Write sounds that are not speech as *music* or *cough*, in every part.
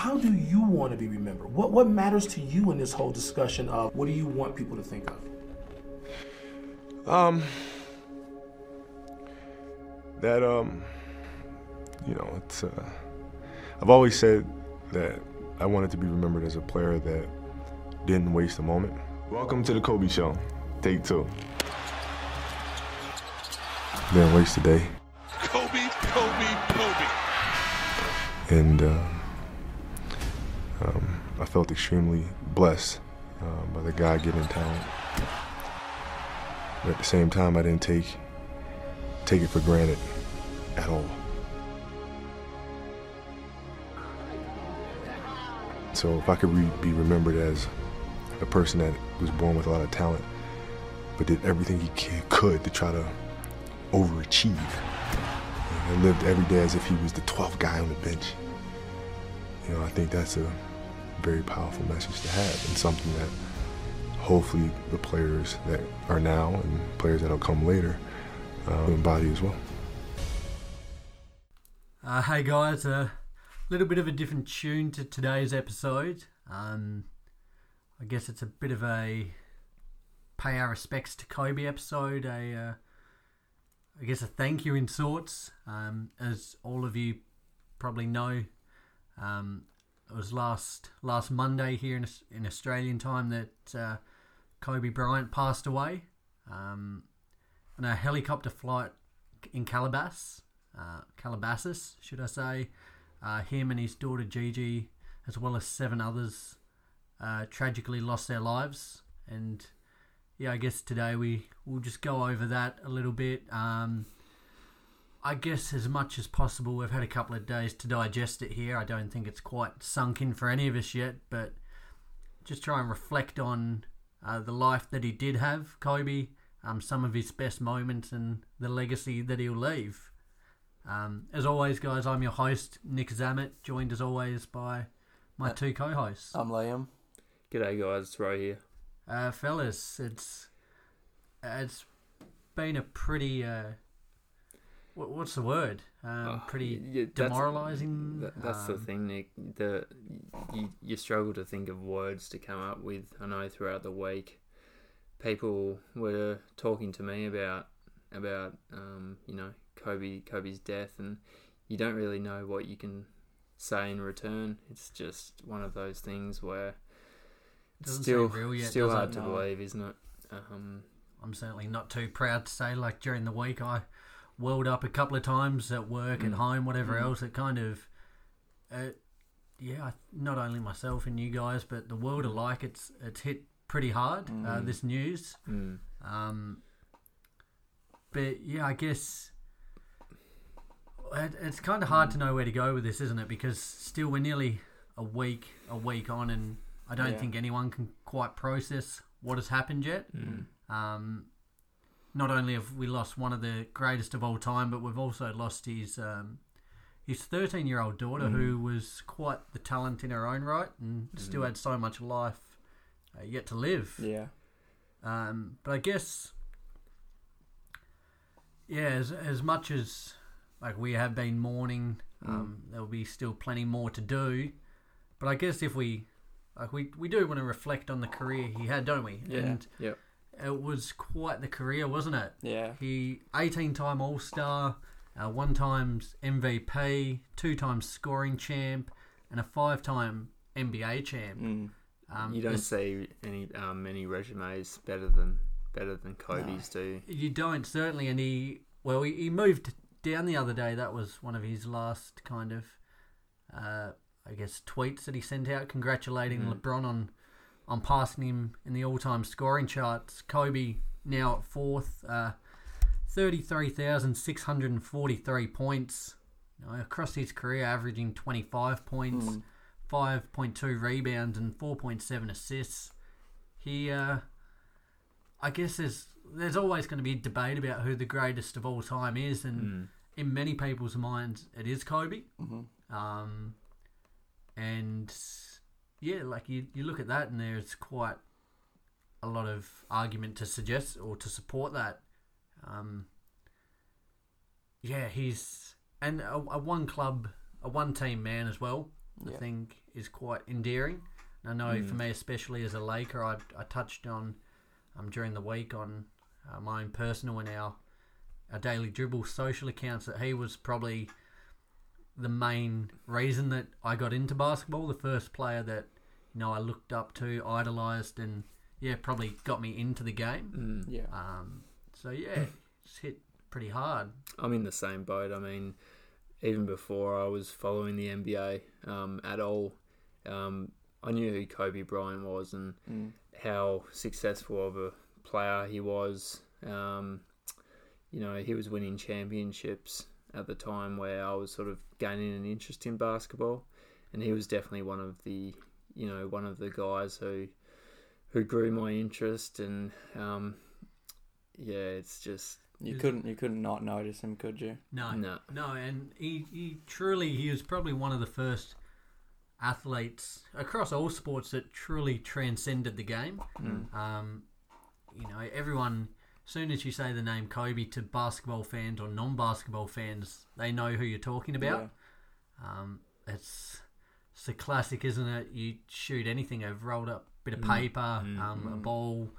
how do you want to be remembered? What what matters to you in this whole discussion of what do you want people to think of? Um, that um, you know, it's. Uh, I've always said that I wanted to be remembered as a player that didn't waste a moment. Welcome to the Kobe Show, take two. Didn't waste a day. Kobe, Kobe, Kobe. and uh, I felt extremely blessed uh, by the God-given talent. But at the same time, I didn't take take it for granted at all. So if I could re- be remembered as a person that was born with a lot of talent, but did everything he could to try to overachieve, and lived every day as if he was the 12th guy on the bench. You know, I think that's a very powerful message to have and something that hopefully the players that are now and players that'll come later uh, embody as well. Uh, hey guys, a little bit of a different tune to today's episode. Um, I guess it's a bit of a pay our respects to Kobe episode. A, uh, I guess a thank you in sorts. Um, as all of you probably know, um, it was last last Monday here in in Australian time that uh, Kobe Bryant passed away. Um, on a helicopter flight in Calabas, uh, Calabasas, should I say. Uh, him and his daughter Gigi, as well as seven others, uh, tragically lost their lives. And yeah, I guess today we will just go over that a little bit. Um, I guess as much as possible, we've had a couple of days to digest it here. I don't think it's quite sunk in for any of us yet, but just try and reflect on uh, the life that he did have, Kobe, um, some of his best moments, and the legacy that he'll leave. Um, as always, guys, I'm your host, Nick Zammit, joined as always by my two co hosts. I'm Liam. G'day guys, it's Ro here. Uh, fellas, it's it's been a pretty uh, what, what's the word? Um, Oh, pretty yeah, demoralising. That, that's the um, thing, Nick. The you, you struggle to think of words to come up with. I know throughout the week, people were talking to me about about um, you know Kobe Kobe's death, and you don't really know what you can say in return. It's just one of those things where it's Doesn't still real yet, still hard to No. believe, isn't it? Um, I'm certainly not too proud to say. Like during the week, I whirled up a couple of times at work, at Mm. home, whatever Mm. else. It kind of, uh, yeah, not only myself and you guys, but the world alike. It's it's hit pretty hard. Uh, Mm. this news. mm, Um, but yeah, I guess it, it's kind of hard to know where to go with this, isn't it? Because still we're nearly a week a week on, and I don't Yeah. think anyone can quite process what has happened yet. mm, Um, not only have we lost one of the greatest of all time, but we've also lost his um, his 13 year old daughter, Mm. who was quite the talent in her own right, and still Mhm. had so much life uh, yet to live. Yeah. Um, but I guess, yeah, as, as much as like we have been mourning, um, there'll be still plenty more to do. But I guess if we like we we do want to reflect on the career he had, don't we? Yeah. And Yep. It was quite the career, wasn't it? Yeah. He 18 time All Star, uh, one times MVP, two times scoring champ, and a five time NBA champ. Mm. Um, you don't see any um, many resumes better than better than Kobe's do. You don't certainly, and he well, he, he moved down the other day. That was one of his last kind of, uh, I guess, tweets that he sent out, congratulating Mhm. LeBron on on passing him in the all-time scoring charts. Kobe now at fourth, uh, thirty-three thousand six hundred and forty-three points you know, across his career, averaging twenty-five points, Mm. five point two rebounds, and four point seven assists. He uh, I guess there's there's always going to be debate about who the greatest of all time is, and Mm. in many people's minds, it is Kobe. Mhm. Um, and yeah, like you you look at that, and there's quite a lot of argument to suggest or to support that. Um, yeah, he's and a, a one club, a one team man as well. I Yeah. think is quite endearing. And I know for me, especially as a Laker, I, I touched on um, during the week on uh, my own personal and our our daily dribble social accounts that he was probably the main reason that I got into basketball. The first player that you know I looked up to, idolized, and yeah, probably got me into the game. Yeah. Um, so yeah, it's hit pretty hard. I'm in the same boat. I mean, even before I was following the NBA um, at all, um, I knew who Kobe Bryant was and Mm. how successful of a player he was. Um, you know, he was winning championships at the time where I was sort of gaining an interest in basketball, and he was definitely one of the, you know, one of the guys who, who grew my interest, and um, yeah, it's just You couldn't you couldn't not notice him, could you? No, No. no, and he, he truly he was probably one of the first athletes across all sports that truly transcended the game. Um, you know, everyone. As soon as you say the name Kobe to basketball fans or non-basketball fans, they know who you're talking about. Um, it's it's a classic, isn't it? You shoot anything, a rolled up bit of paper, um, a ball,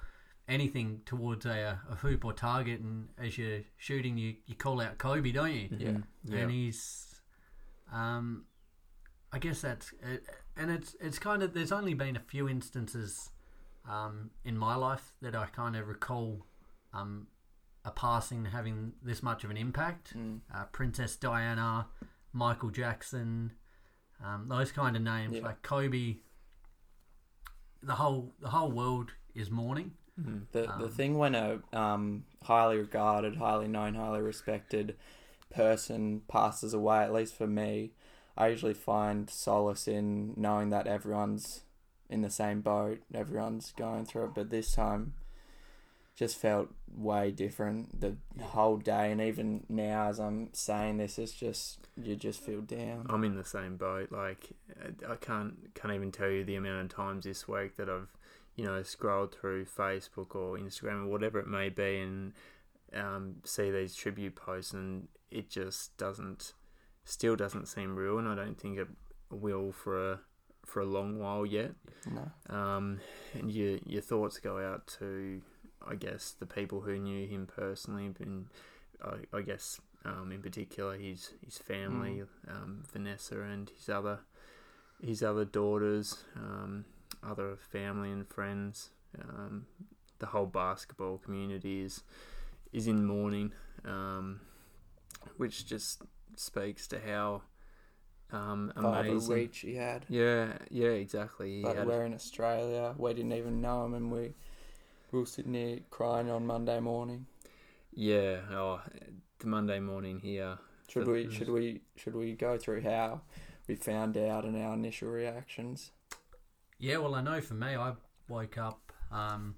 anything towards a, a hoop or target, and as you're shooting, you, you call out Kobe, don't you? Yeah. Yeah. And he's, um, I guess that's, uh, and it's it's kind of there's only been a few instances, um, in my life that I kind of recall, um, a passing having this much of an impact. Uh, Princess Diana, Michael Jackson, um, those kind of names Yeah. like Kobe. The whole the whole world is mourning. The the thing when a um, highly regarded, highly known, highly respected person passes away, at least for me, I usually find solace in knowing that everyone's in the same boat, everyone's going through it. But this time, just felt way different. The whole day, and even now, as I'm saying this, it's just you just feel down. I'm in the same boat. Like I- can't can't even tell you the amount of times this week that I've you know scrolled through Facebook or Instagram or whatever it may be and um, see these tribute posts and it just doesn't still doesn't seem real and I don't think it will for a for a long while yet. No. Um, and your your thoughts go out to, I guess, the people who knew him personally, and I, I guess um, in particular his his family, um, Vanessa and his other his other daughters, um, other family and friends. Um, the whole basketball community is is in mourning, um, which just speaks to how um, amazing. reach he had. Yeah, yeah, exactly. He But we're in Australia. We didn't even know him, and we we were sitting here crying on Monday morning. yeah, oh, the Monday morning here. Should we should we should we go through how we found out and our initial reactions? Yeah, well, I know for me, I woke up um,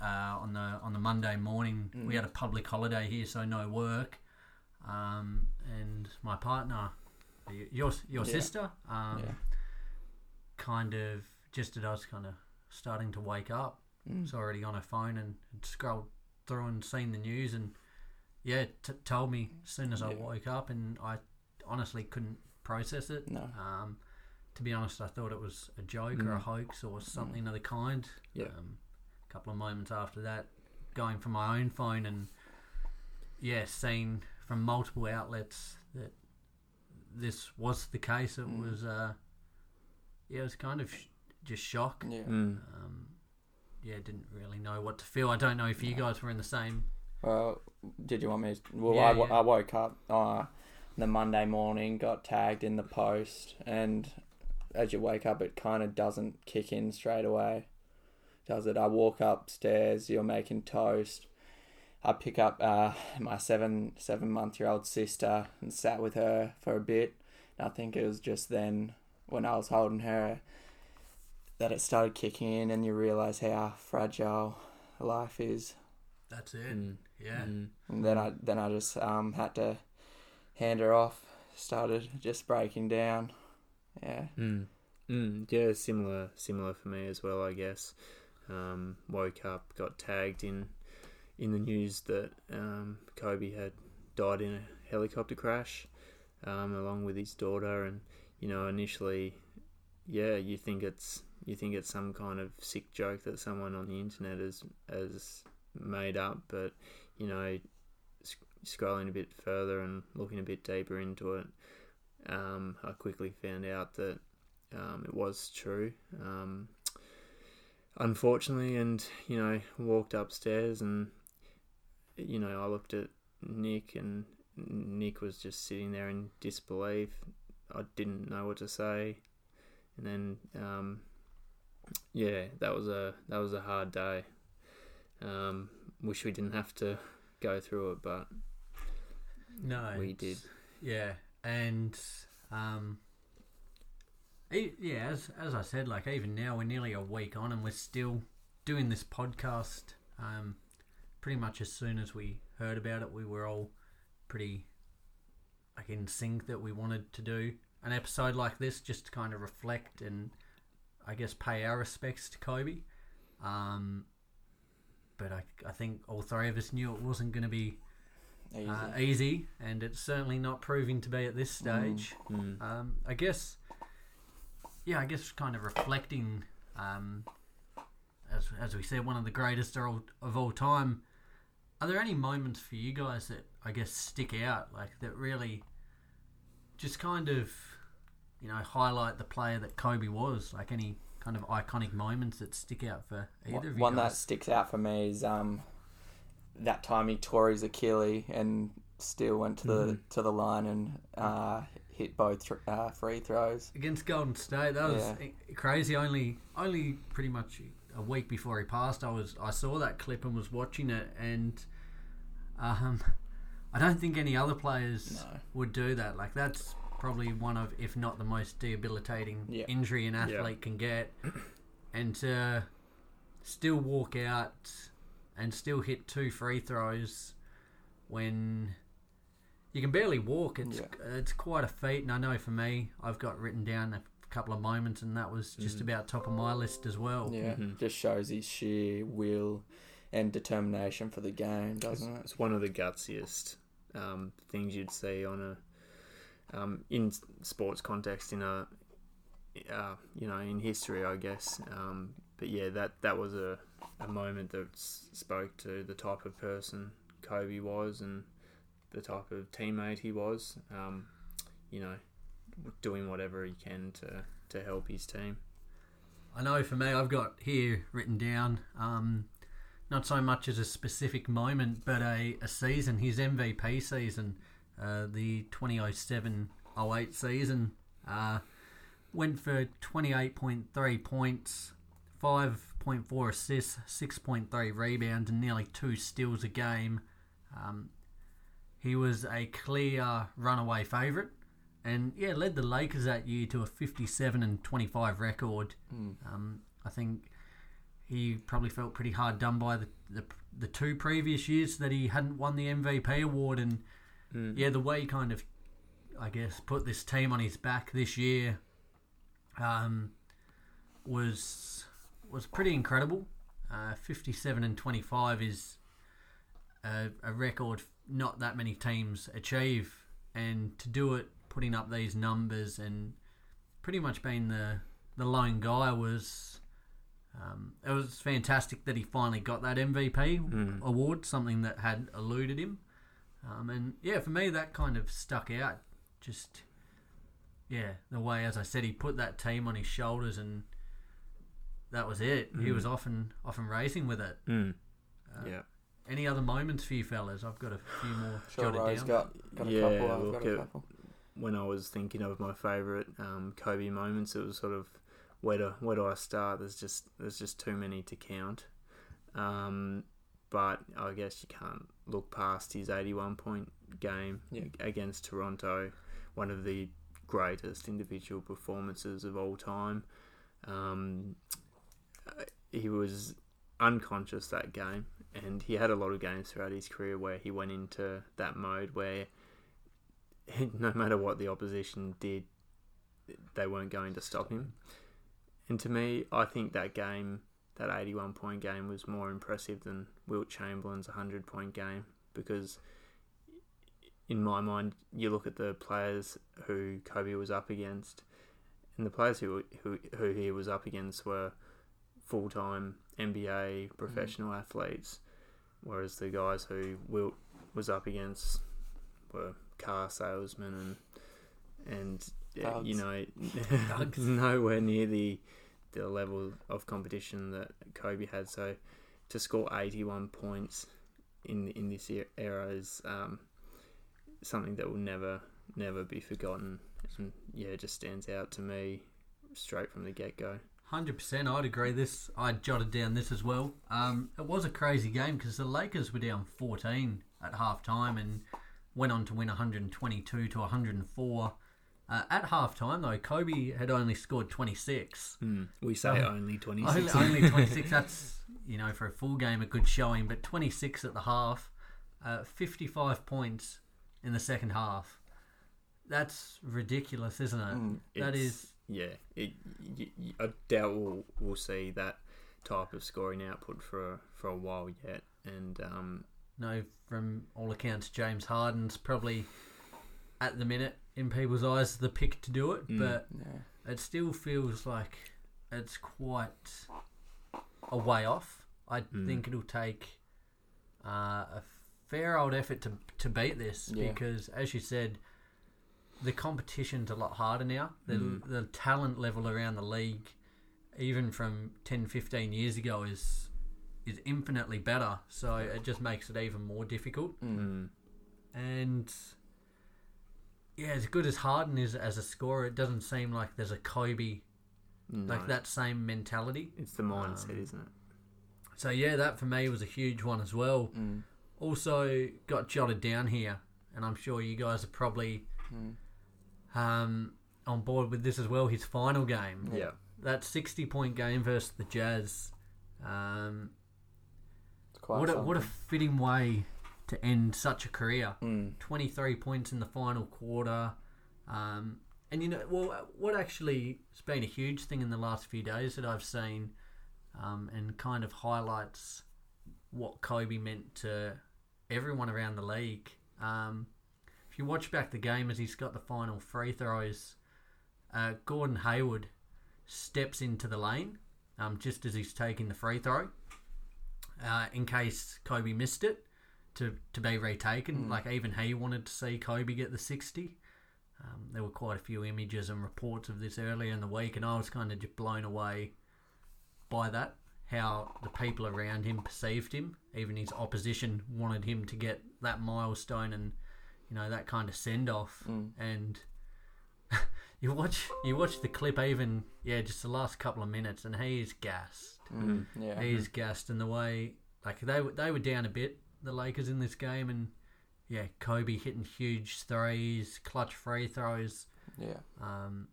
uh, on the on the Monday morning. We had a public holiday here, so no work. Um, and my partner, your your Yeah. sister, um, Yeah. kind of just as I was kind of starting to wake up, Mm. was already on her phone and had scrolled through and seen the news and yeah, t- told me as soon as I Yeah. woke up, and I honestly couldn't process it. No. Um, to be honest, I thought it was a joke or a hoax or something of the kind. Yeah. Um, a couple of moments after that, going from my own phone and yeah, seeing from multiple outlets that this was the case. It was uh, yeah, it was kind of sh- just shock. Yeah. Mm. Um, yeah, didn't really know what to feel. I don't know if you guys were in the same. Well, did you want me? To, well, Yeah, I, yeah. I woke up uh, the Monday morning, got tagged in the post, and as you wake up, it kind of doesn't kick in straight away, does it? I walk upstairs, you're making toast. I pick up uh, my seven seven month year old sister and sat with her for a bit. And I think it was just then when I was holding her that it started kicking in, and you realize how fragile life is. That's it. Mm. Yeah. Mm. And then I then I just um had to hand her off. Started just breaking down. Yeah. Mm. Mm. Yeah, similar, similar for me as well. I guess. Um, woke up, got tagged in, in the news that um, Kobe had died in a helicopter crash, um, along with his daughter, and you know, initially, yeah, you think it's you think it's some kind of sick joke that someone on the internet has has made up, but you know, sc- scrolling a bit further and looking a bit deeper into it, um, I quickly found out that um, it was true. Um, unfortunately, and you know, walked upstairs and you know, I looked at Nick and Nick was just sitting there in disbelief. I didn't know what to say, and then um, yeah, that was a that was a hard day. Um, wish we didn't have to go through it, but No, we did. Yeah, and um, yeah, as as I said, like even now we're nearly a week on, and we're still doing this podcast. Um, pretty much as soon as we heard about it, we were all pretty like in sync that we wanted to do an episode like this, just to kind of reflect and I guess pay our respects to Kobe. Um, but I, I think all three of us knew it wasn't going to be Easy. uh, easy, and it's certainly not proving to be at this stage. Mm. Um, I guess, yeah, I guess kind of reflecting, um, as as we said, one of the greatest of all, of all time. Are there any moments for you guys that I guess stick out, like that really, just kind of, you know, highlight the player that Kobe was? Like any kind of iconic moments that stick out for either of you One that sticks out for me is um, that time he tore his Achilles and still went to the Mm-hmm. to the line and uh, hit both thr uh, free throws. against Golden State. That was Yeah. crazy. Only only pretty much a week before he passed, I was I saw that clip and was watching it, and um, I don't think any other players No. would do that. Like that's probably one of, if not the most debilitating Yeah. injury an athlete can get, *clears throat* and to still walk out and still hit two free throws when you can barely walk. It's Yeah. it's quite a feat, and I know for me, I've got written down a couple of moments, and that was just about top of my list as well. Yeah, just shows his sheer will and determination for the game, It's, doesn't it? it's one of the gutsiest um, things you'd see on a um, in sports context in a uh, you know in history, I guess. Um, but yeah, that that was a, a moment that spoke to the type of person Kobe was and the type of teammate he was. Um, you know, doing whatever he can to to help his team. I know for me, I've got here written down, um, not so much as a specific moment, but a, a season, his MVP season, uh, the 2007 08 season, uh, went for 28.3 points, 5.4 assists, 6.3 rebounds, and nearly two steals a game. Um, he was a clear runaway favourite and yeah, led the Lakers that year to a 57 and 25 record. Um, I think he probably felt pretty hard done by the, the the two previous years that he hadn't won the MVP award, and yeah, the way he kind of, I guess, put this team on his back this year, um, was was pretty incredible. Uh, 57 and 25 is a, a record not that many teams achieve, and to do it, putting up these numbers and pretty much being the the lone guy was um, it was fantastic that he finally got that MVP award, something that had eluded him. Um, and yeah, for me, that kind of stuck out. Just yeah, the way, as I said, he put that team on his shoulders, and that was it. He was often often racing with it. Mm. yeah. Any other moments for you fellas? I've got a few more Sure, jotted Rose down. got got a Yeah, couple. I've look, got a it- couple. when I was thinking of my favourite um, Kobe moments, it was sort of where do where do I start? There's just there's just too many to count. Um, but I guess you can't look past his 81 point game Yeah. against Toronto, one of the greatest individual performances of all time. Um, he was unconscious that game, and he had a lot of games throughout his career where he went into that mode where *laughs* no matter what the opposition did, they weren't going to stop him. And to me, I think that game, that 81 point game, was more impressive than Wilt Chamberlain's 100 point game because in my mind, you look at the players who Kobe was up against, and the players who who who he was up against were full time NBA professional athletes, whereas the guys who Wilt was up against were car salesmen and and uh, you know *laughs* *laughs* nowhere near the the level of competition that Kobe had. So to score eighty one points in in this era is um, something that will never never be forgotten. And yeah, it just stands out to me straight from the get go. Hundred percent, I'd agree. This I jotted down this as well. Um, it was a crazy game because the Lakers were down fourteen at halftime and went on to win one hundred and twenty-two to one hundred and four. Uh, at half time though, Kobe had only scored twenty-six. We say Oh. only twenty Only, only *laughs* 26. That's, you know, for a full game, a good showing. But 26 at the half, uh, 55 points in the second half. That's ridiculous, isn't it? That It's- yeah. It, y y I doubt we'll we'll see that type of scoring output for for a while yet. And um, no, from all accounts, James Harden's probably at the minute in people's eyes the pick to do it. But Yeah. it still feels like it's quite a way off. I think it'll take uh, a fair old effort to to beat this Yeah. because, as you said, the competition's a lot harder now. The the talent level around the league, even from 10, 15 years ago, is is infinitely better. So it just makes it even more difficult. mm, And yeah, as good as Harden is as a scorer, it doesn't seem like there's a Kobe like that same mentality. It's the mindset, isn't it? So yeah, that for me was a huge one as well. Also got jotted down here, and I'm sure you guys are probably um, on board with this as well. His final game, Yeah. that 60 point game versus the Jazz. Um, It's quite what a, what a fitting way to end such a career. Mm. 23 points in the final quarter. Um, and you know, well, what actually has been a huge thing in the last few days that I've seen um, and kind of highlights what Kobe meant to everyone around the league. Um, if you watch back the game as he's got the final free throws, uh, Gordon Hayward steps into the lane um, just as he's taking the free throw uh, in case Kobe missed it to, to be retaken. Like even he wanted to see Kobe get the 60. Um, there were quite a few images and reports of this earlier in the week, and I was kind of just blown away by that. How the people around him perceived him, even his opposition wanted him to get that milestone and you know that kind of send off. And *laughs* you watch you watch the clip, even yeah, just the last couple of minutes, and he is gassed. Mm. Yeah. He is gassed, and the way like they they were down a bit, the Lakers in this game, and yeah, Kobe hitting huge threes, clutch free throws, Yeah. um,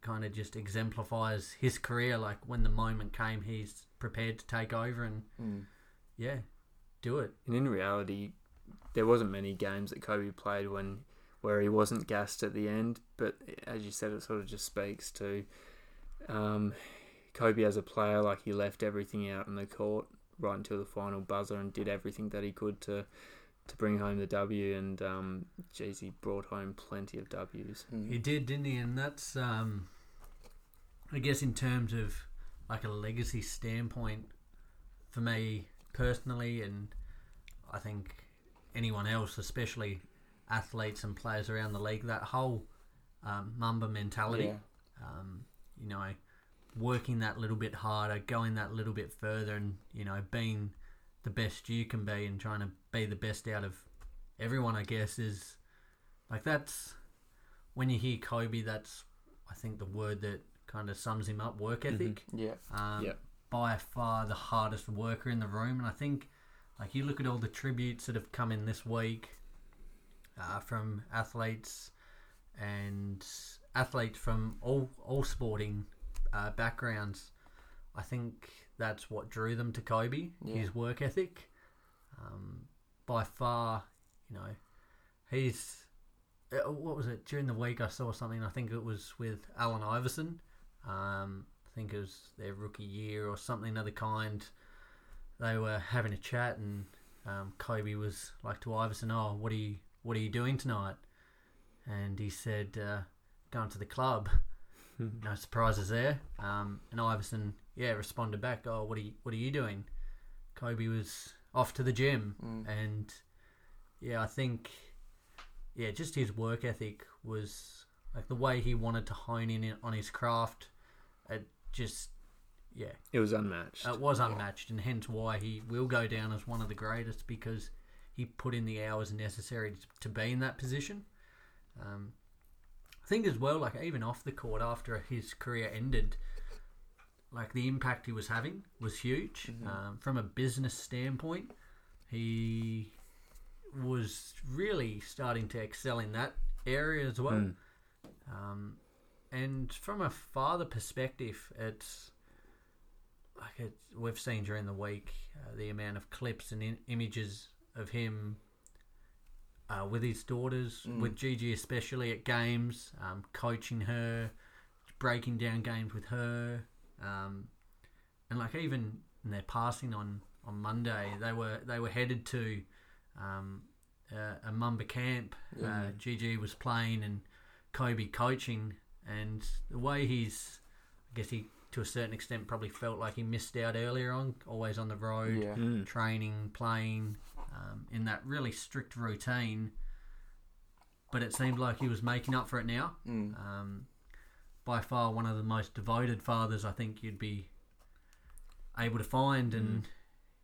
kind of just exemplifies his career. Like when the moment came, he's prepared to take over, and Mm. yeah, do it. And in reality, there wasn't many games that Kobe played when where he wasn't gassed at the end. But as you said, it sort of just speaks to um, Kobe as a player. Like he left everything out on the court right until the final buzzer and did everything that he could to to bring home the W. And um, geez, he brought home plenty of Ws. He did, didn't he? And that's, um, I guess, in terms of like a legacy standpoint, for me personally, and I think anyone else, especially athletes and players around the league, that whole um, Mamba mentality, Yeah. um, you know, working that little bit harder, going that little bit further, and you know, being the best you can be, and trying to be the best out of everyone. I guess is like that's when you hear Kobe. That's I think the word that kind of sums him up: work ethic. Yeah. Um, Yeah. By far the hardest worker in the room, and I think like you look at all the tributes that have come in this week uh, from athletes and athletes from all all sporting uh, backgrounds. I think that's what drew them to Kobe, his work ethic. Um, by far, you know, he's uh, what was it during the week? I saw something. I think it was with Allen Iverson. Um, I think it was their rookie year or something of the kind. They were having a chat, and um, Kobe was like to Iverson, "Oh, what do you "What are you doing tonight?" And he said, uh, "Going to the club." No surprises there. Um, and Iverson, yeah, responded back, "Oh, what are you What are you doing?" Kobe was off to the gym, and yeah, I think yeah, just his work ethic was like the way he wanted to hone in on his craft. It just yeah, It was unmatched. it was unmatched, and hence why he will go down as one of the greatest because he put in the hours necessary to, to be in that position. Um, I think as well, like even off the court after his career ended, like the impact he was having was huge. Um, from a business standpoint, he was really starting to excel in that area as well. Um, and from a father perspective, it's like it, we've seen during the week uh, the amount of clips and in, images of him uh, with his daughters, with Gigi especially at games, um, coaching her, breaking down games with her, um, and like even in their passing on, on Monday, they were they were headed to um, uh, a Mamba camp. Uh, Gigi was playing and Kobe coaching, and the way he's, I guess he to a certain extent probably felt like he missed out earlier on, always on the road, Yeah. training, playing, um, in that really strict routine. But it seemed like he was making up for it now. Mm. Um, by far one of the most devoted fathers I think you'd be able to find, and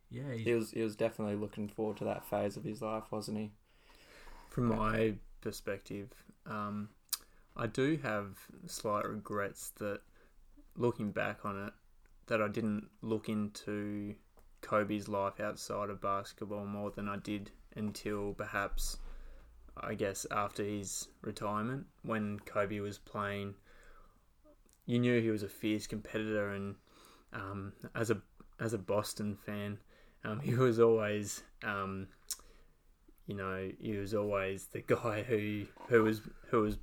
yeah, he- He was he was definitely looking forward to that phase of his life, wasn't he? From my perspective, um, I do have slight regrets that looking back on it, that I didn't look into Kobe's life outside of basketball more than I did until perhaps, I guess, after his retirement when Kobe was playing. You knew he was a fierce competitor, and um, as a as a Boston fan, um, *laughs* he was always um, you know, he was always the guy who who was who was,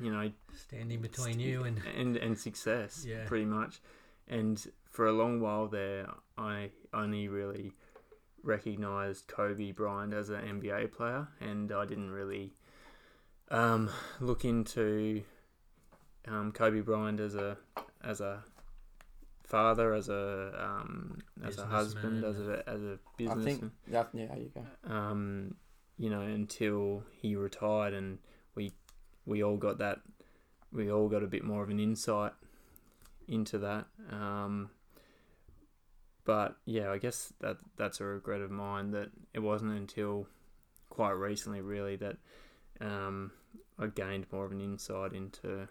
you know, standing between you and and and success, Yeah. pretty much. And for a long while there, I only really recognized Kobe Bryant as an NBA player, and I didn't really um, look into um, Kobe Bryant as a as a father, as a um, as a husband, as a as a I businessman think yeah, yeah, you go. um, you know, until he retired, and we we all got that, we all got a bit more of an insight into that. Um, but yeah, I guess that that's a regret of mine that it wasn't until quite recently, really, that um, I gained more of an insight into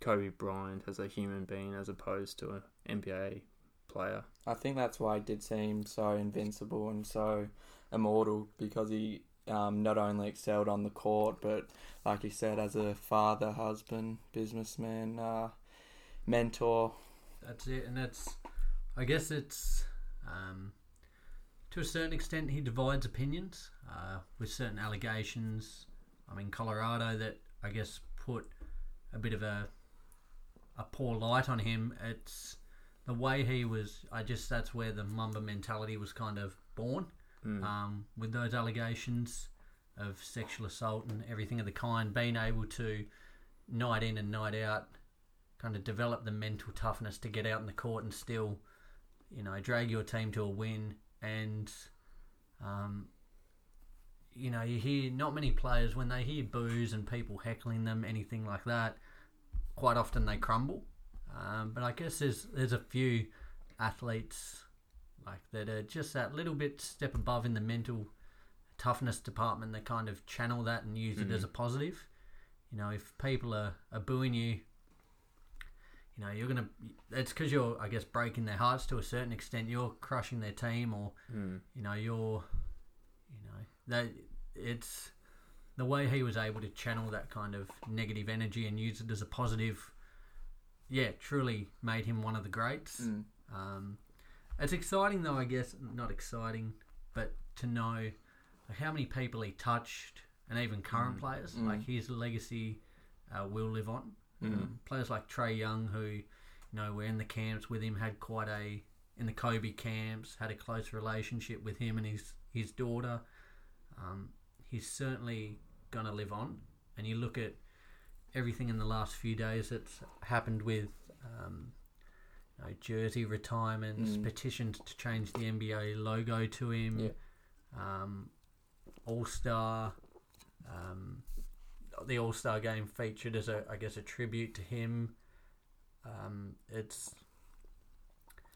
Kobe Bryant as a human being as opposed to an NBA player. I think that's why it did seem so invincible and so immortal because he um, not only excelled on the court, but like you said, as a father, husband, businessman, uh, mentor. That's it, and that's. I guess it's um, to a certain extent he divides opinions uh, with certain allegations. I mean, Colorado that I guess put a bit of a a poor light on him. It's the way he was. I just that's where the Mamba mentality was kind of born um, with those allegations of sexual assault and everything of the kind. Being able to night in and night out kind of develop the mental toughness to get out in the court and still, you know, drag your team to a win. And, um, you know, you hear not many players when they hear boos and people heckling them, anything like that. Quite often they crumble. Um, but I guess there's there's a few athletes like that are just that little bit step above in the mental toughness department They kind of channel that and use it as a positive. You know, if people are, are booing you, you know, you're gonna. It's because you're, I guess, breaking their hearts to a certain extent. You're crushing their team, or you know, you're, you know, that it's the way he was able to channel that kind of negative energy and use it as a positive. Yeah, truly made him one of the greats. Um, it's exciting though, I guess. Not exciting, but to know like, how many people he touched, and even current players, like his legacy uh, will live on. Um, players like Trae Young, who you know were in the camps with him, had quite a in the Kobe camps, had a close relationship with him and his his daughter. Um, he's certainly going to live on. And you look at everything in the last few days that's happened with um, you know, jersey retirements, Mm. petitions to change the NBA logo to him, Yeah. um, All Star. Um, the All Star game featured as a, I guess, a tribute to him. Um, it's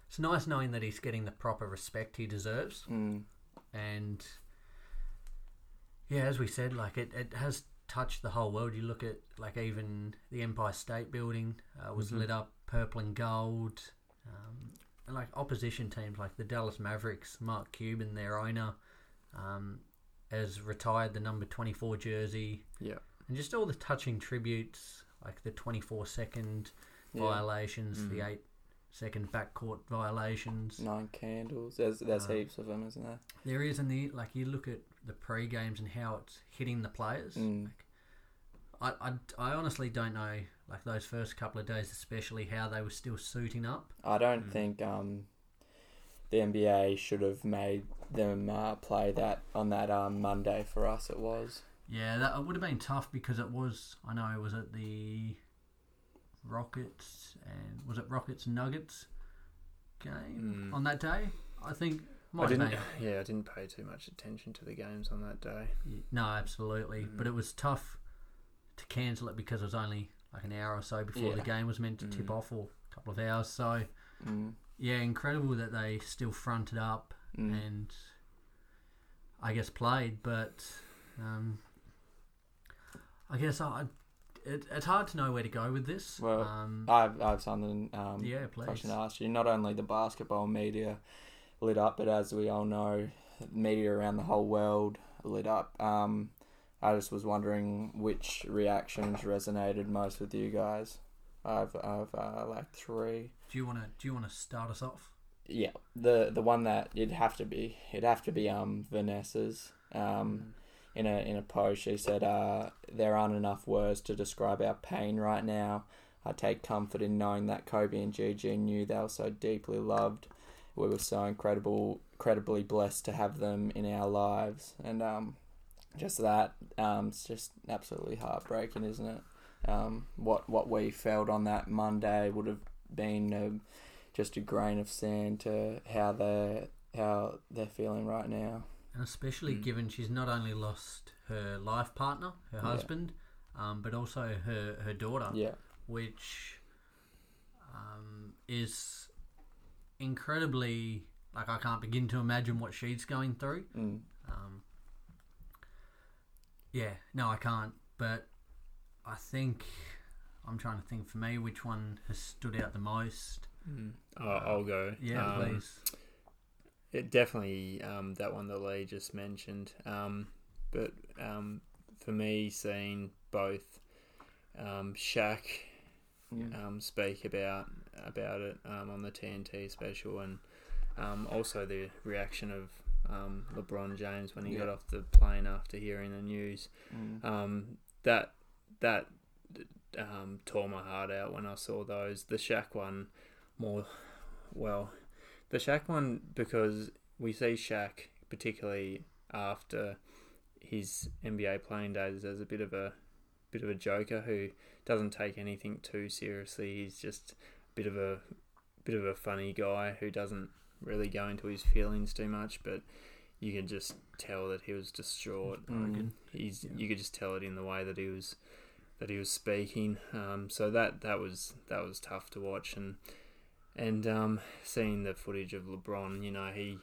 it's nice knowing that he's getting the proper respect he deserves, Mm. and yeah, as we said, like it, it has touched the whole world. You look at like even the Empire State Building uh, was Mhm. lit up purple and gold. Um, and like opposition teams like the Dallas Mavericks, Mark Cuban, their owner, um, has retired the number 24 jersey. Yeah. And just all the touching tributes, like the 24 second Yeah. violations, the Mhm. 8 second backcourt violations. Nine candles. There's there's Uh, heaps of them, isn't there? There is, and the like. You look at the pre games and how it's hitting the players. Mm. Like, I, I, I honestly don't know. Like those first couple of days, especially how they were still suiting up. I don't Mm. think um, the NBA should have made them uh, play that on that um, Monday for us. It was. Yeah, that would have been tough because it was. I know it was at the Rockets and was it Rockets Nuggets game Mm. on that day? I think I didn't. been. *laughs* Yeah, I didn't pay too much attention to the games on that day. Y- No, absolutely. Mm. But it was tough to cancel it because it was only like an hour or so before the game was meant to tip Mm. off, or a couple of hours. So Mm. yeah, incredible that they still fronted up Mm. and I guess played. But um, I guess I it, it's hard to know where to go with this. Well, um, I've I've something um, yeah, please. question to ask you. Not only the basketball media lit up, but as we all know, media around the whole world lit up. Um, I just was wondering which reactions resonated most with you guys. I've I've uh, like three. Do you want to do you want to start us off? Yeah, the the one that it'd have to be it'd have to be um Vanessa's. Um, in a in a post, she said, uh, "There aren't enough words to describe our pain right now. I take comfort in knowing that Kobe and Gigi knew they were so deeply loved. We were so incredible, incredibly blessed to have them in our lives, and um, just that, um, it's just absolutely heartbreaking, isn't it? Um, what what we felt on that Monday would have been um just a grain of sand to how they how they're feeling right now. And especially Mm. given she's not only lost her life partner, her Yeah. husband, um, but also her her daughter. Yeah, which um, is incredibly like I can't begin to imagine what she's going through. mm. Um, yeah, no, I can't. But I think I'm trying to think for me which one has stood out the most. Mm. I'll, I'll go. Yeah, Um, please. It definitely um, that one that Lee just mentioned. Um, but um, for me, seeing both um, Shaq Mm. um, speak about about it um, on the TNT special, and um, also the reaction of um, LeBron James when he got off the plane after hearing the news. Mm. Um, that that um, tore my heart out when I saw those. The Shaq one, more well, the Shaq one because we see Shaq particularly after his NBA playing days as a bit of a bit of a joker who doesn't take anything too seriously. He's just a bit of a bit of a funny guy who doesn't really go into his feelings too much, but you can just tell that he was distraught. Mm. He's Yeah. you could just tell it in the way that he was that he was speaking. Um, so that that was that was tough to watch and and um, seeing the footage of LeBron, you know, he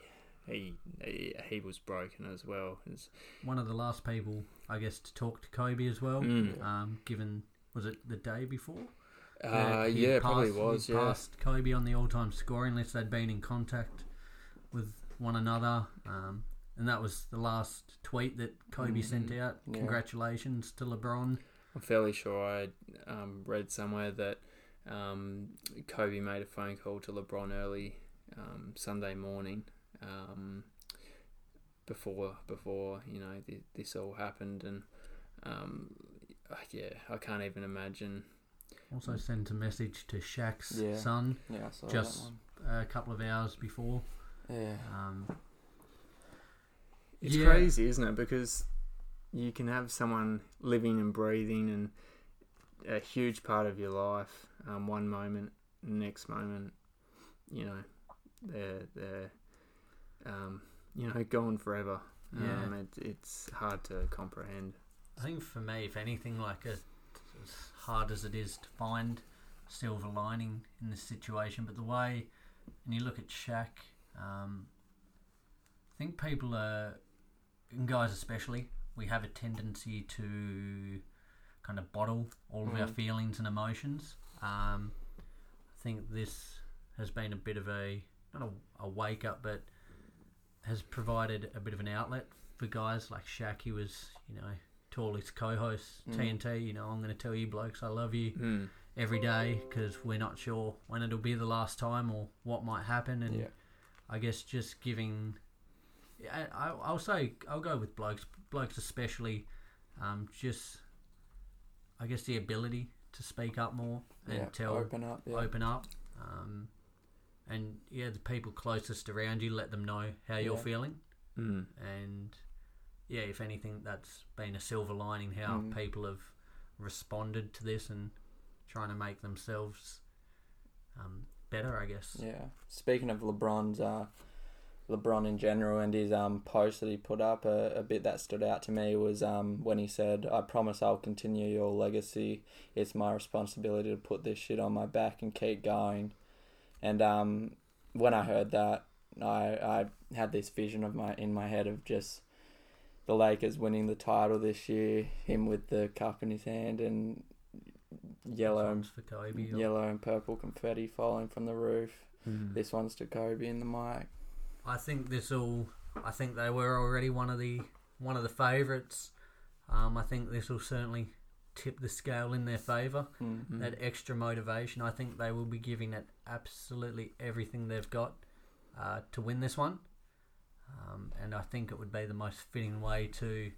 he he, he was broken as well. It's, One of the last people, I guess, to talk to Kobe as well. Mm. Um, given was it the day before? uh, he'd yeah, probably passed- was. he'd Yeah, passed Kobe on the all-time scoring list. They'd been in contact with one another, um, and that was the last tweet that Kobe Mhm. sent out. Yeah. Congratulations to LeBron. I'm fairly sure I um, read somewhere that um, Kobe made a phone call to LeBron early um, Sunday morning um, before before you know th- this all happened, and um, yeah, I can't even imagine. Also sent a message to Shaq's Yeah. son Yeah, Just- a couple of hours before. Yeah. Um, It's Yeah. crazy, isn't it? Because you can have someone living and breathing and a huge part of your life. Um, one moment, next moment, you know, they're they're um, you know gone forever. Yeah. Um, it, it's hard to comprehend. I think for me, if anything, like a, as hard as it is to find silver lining in this situation, but the way, and you look at Shaq, um, I think people are, and guys especially, we have a tendency to kind of bottle all of our Mm. feelings and emotions. Um, I think this has been a bit of a not a, a wake up, but has provided a bit of an outlet for guys like Shaq. He was, you know, to his co-hosts, Mm. TNT. You know, I'm going to tell you blokes, I love you Mm. every day because we're not sure when it'll be the last time or what might happen. And Yeah. I guess just giving, I- I'll say, I'll go with blokes, blokes especially, um, just, I guess the ability to speak up more and yeah. tell, Open up. Yeah. open up. Um, and yeah, the people closest around you, let them know how you're Yeah. feeling. Mm. And yeah, if anything, that's been a silver lining how Mm. people have responded to this and trying to make themselves um, better, I guess. Yeah. Speaking of LeBron's, uh, LeBron in general and his um post that he put up, a, a bit that stood out to me was um when he said, "I promise I'll continue your legacy. It's my responsibility to put this shit on my back and keep going." And um, when I heard that, I I had this vision of my in my head of just the Lakers winning the title this year, him with the cup in his hand and yellow and for Kobe. yellow and purple confetti falling from the roof. Mm. This one's to Kobe in the mic. I think this will. I think they were already one of the one of the favourites. Um, I think this will certainly tip the scale in their favour. Mm. That extra motivation, I think they will be giving it absolutely everything they've got uh, to win this one. Um, and I think it would be the most fitting way to,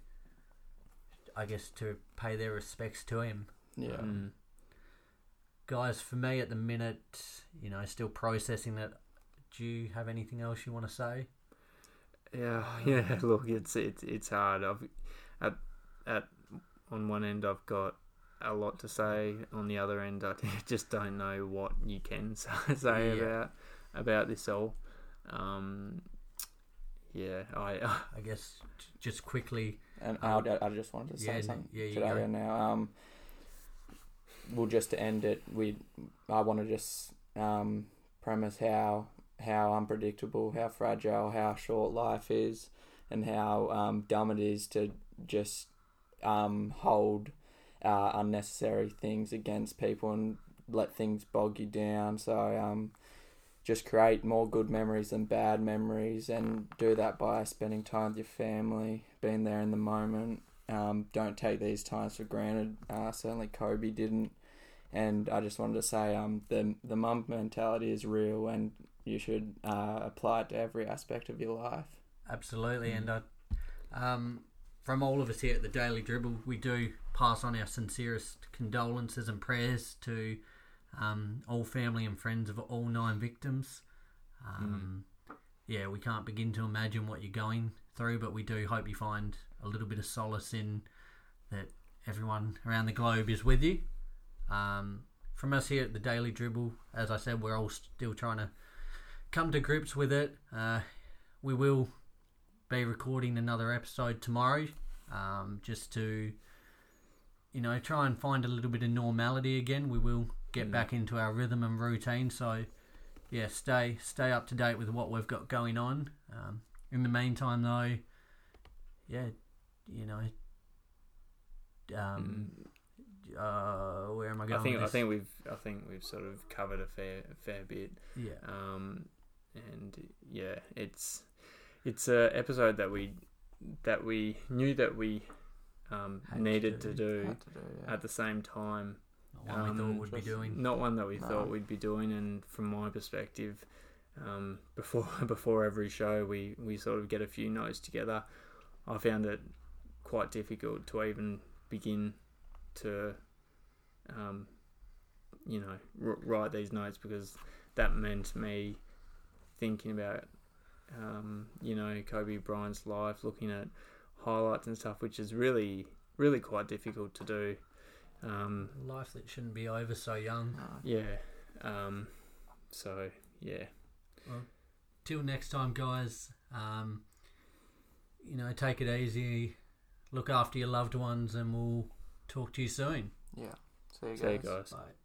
I guess, to pay their respects to him. Yeah. Mm. Guys, for me at the minute, you know, still processing it. Do you have anything else you want to say? Yeah, *laughs* yeah. Look, it's it's it's hard. I've at at on one end I've got a lot to say. On the other end, I *laughs* just don't know what you can *laughs* say, say Yeah. about about this all. Um, yeah, I I guess just quickly. And Um, I, I just wanted to say yeah, something yeah, you to go. that now. Um, we'll just to end it, we I want to just um, premise how how unpredictable, how fragile, how short life is, and how um, dumb it is to just um, hold uh, unnecessary things against people and let things bog you down. So um, just create more good memories than bad memories, and do that by spending time with your family, being there in the moment. Um, don't take these times for granted. Uh, certainly Kobe didn't, and I just wanted to say um, the the Mamba mentality is real, and you should uh, apply it to every aspect of your life. Absolutely, and I, um, from all of us here at the Daily Dribble, we do pass on our sincerest condolences and prayers to um, all family and friends of all nine victims. Um, Yeah, we can't begin to imagine what you're going through, but we do hope you find a little bit of solace in that everyone around the globe is with you. Um, from us here at the Daily Dribble, as I said, we're all still trying to come to grips with it. Uh, we will be recording another episode tomorrow, um, just to you know try and find a little bit of normality again. We will get Mm. back into our rhythm and routine. So yeah, stay stay up to date with what we've got going on. Um, in the meantime, though, yeah, you know, um, uh, where am I going? I think with I think we've I think we've sort of covered a fair a fair bit. yeah, Um, and yeah, it's it's a episode that we that we knew that we um, Had to needed do. to do to do, yeah. at the same time. not one we um, thought would be doing. Not one that we No. thought we'd be doing, and from my perspective, um, *laughs* before before every show, we we sort of get a few notes together. I found it quite difficult to even begin to, um, you know, r- write these notes because that meant me thinking about, um, you know, Kobe Bryant's life, looking at highlights and stuff, which is really really quite difficult to do. Um, Life that shouldn't be over so young. yeah. Um, so yeah. Well, Till next time, guys. Um, you know, take it easy. Look after your loved ones, and we'll talk to you soon. Yeah. See you See you guys. guys. Bye.